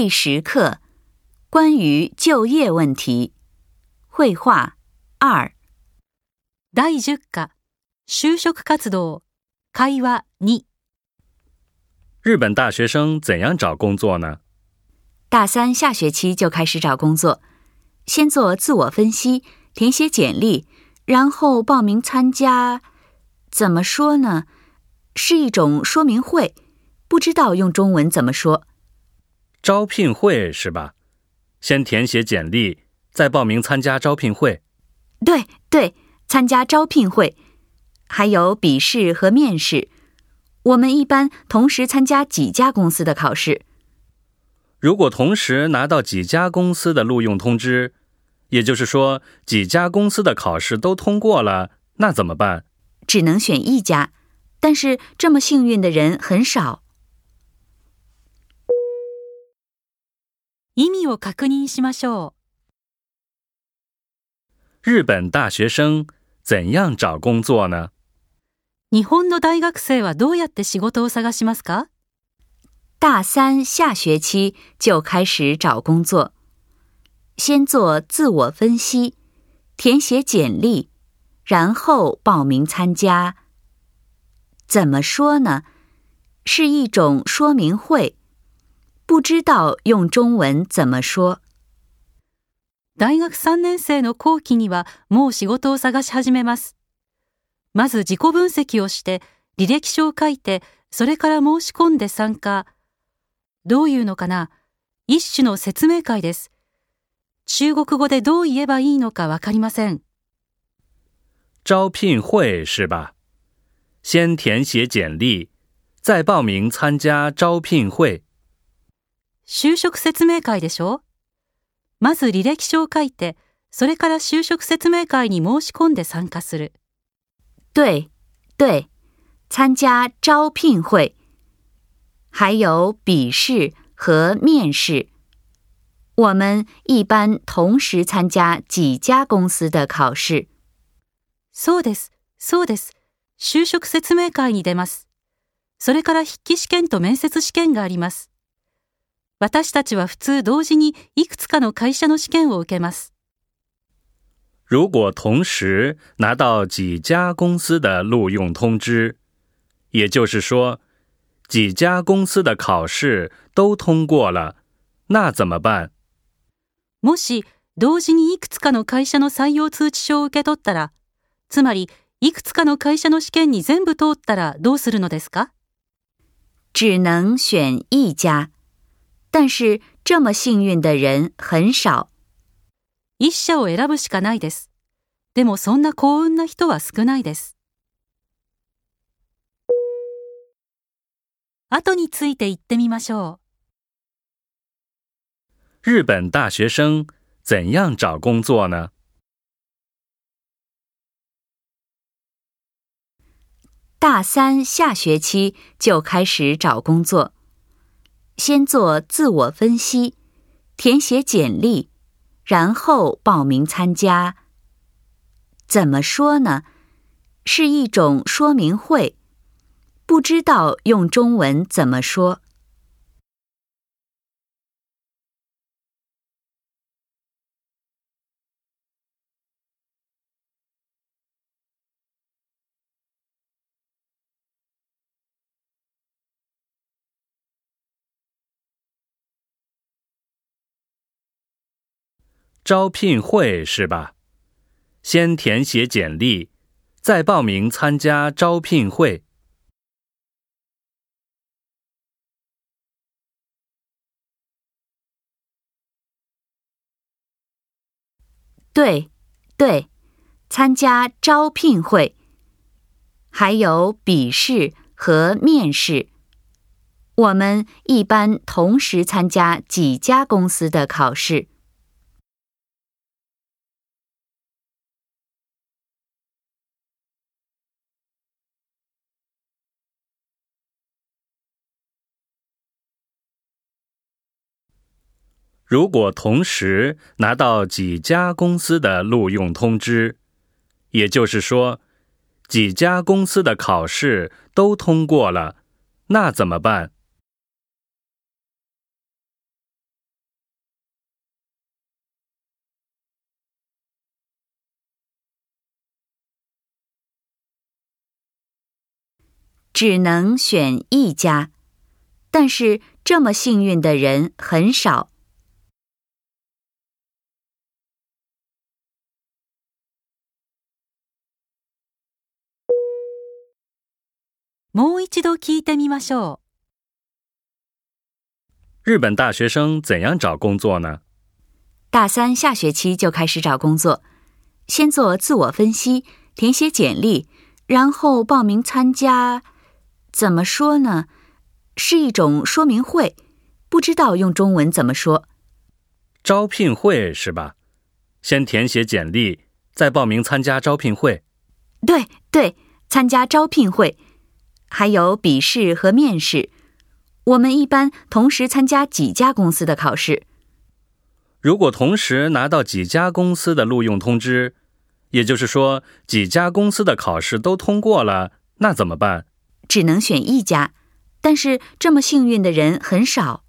第十课，关于就业问题，绘画二。第十课，就活動会話二。日本大学生怎样找工作呢？大三下学期就开始找工作，先做自我分析，填写简历，然后报名参加，怎么说呢？是一种说明会，不知道用中文怎么说。招聘会是吧？先填写简历，再报名参加招聘会。对对，参加招聘会，还有笔试和面试。我们一般同时参加几家公司的考试。如果同时拿到几家公司的录用通知，也就是说几家公司的考试都通过了，那怎么办？只能选一家，但是这么幸运的人很少。意味を確認しましょう。日本大学生怎样找工作呢？日本の大学生はどうやって仕事を探しますか？大三下学期就开始找工作，先做自我分析，填写简历，然后报名参加。怎么说呢？是一种说明会。不知道用中文怎么说。大学3年生の後期にはもう仕事を探し始めます。まず自己分析をして、履歴書を書いて、それから申し込んで参加。どういうのかな一種の説明会です。中国語でどう言えばいいのかわかりません。招聘会是吧先填写简历、再报名参加招聘会。就職説明会でしょまず履歴書を書いて、それから就職説明会に申し込んで参加する。对、对、参加招聘会。还有笔试和面试。我们一般同时参加几家公司的考试。そうです、そうです。就職説明会に出ます。それから筆記試験と面接試験があります。私たちは普通同時にいくつかの会社の試験を受けます。如果同时拿到几家公司的录用通知，也就是说，几家公司的考试都通过了，那怎么办？もし同時にいくつかの会社の採用通知書を受け取ったら、つまりいくつかの会社の試験に全部通ったらどうするのですか？只能选一家。但是这么幸运的人很少。一社を選ぶしかないです。でもそんな幸運な人は少ないです。あについて言ってみましょう。日本大学生怎样找工作呢？大三下学期就开始找工作。先做自我分析，填写简历，然后报名参加。怎么说呢？是一种说明会，不知道用中文怎么说。招聘会是吧？先填写简历，再报名参加招聘会。对，对，参加招聘会，还有笔试和面试。我们一般同时参加几家公司的考试。如果同时拿到几家公司的录用通知，也就是说，几家公司的考试都通过了，那怎么办？只能选一家，但是这么幸运的人很少。もう一度聞いてみましょう。日本大学生怎样找工作呢？大三下学期就开始找工作，先做自我分析，填写简历，然后报名参加。怎么说呢？是一种说明会，不知道用中文怎么说。招聘会是吧？先填写简历，再报名参加招聘会。对对，参加招聘会。还有笔试和面试，我们一般同时参加几家公司的考试。如果同时拿到几家公司的录用通知，也就是说几家公司的考试都通过了，那怎么办？只能选一家，但是这么幸运的人很少。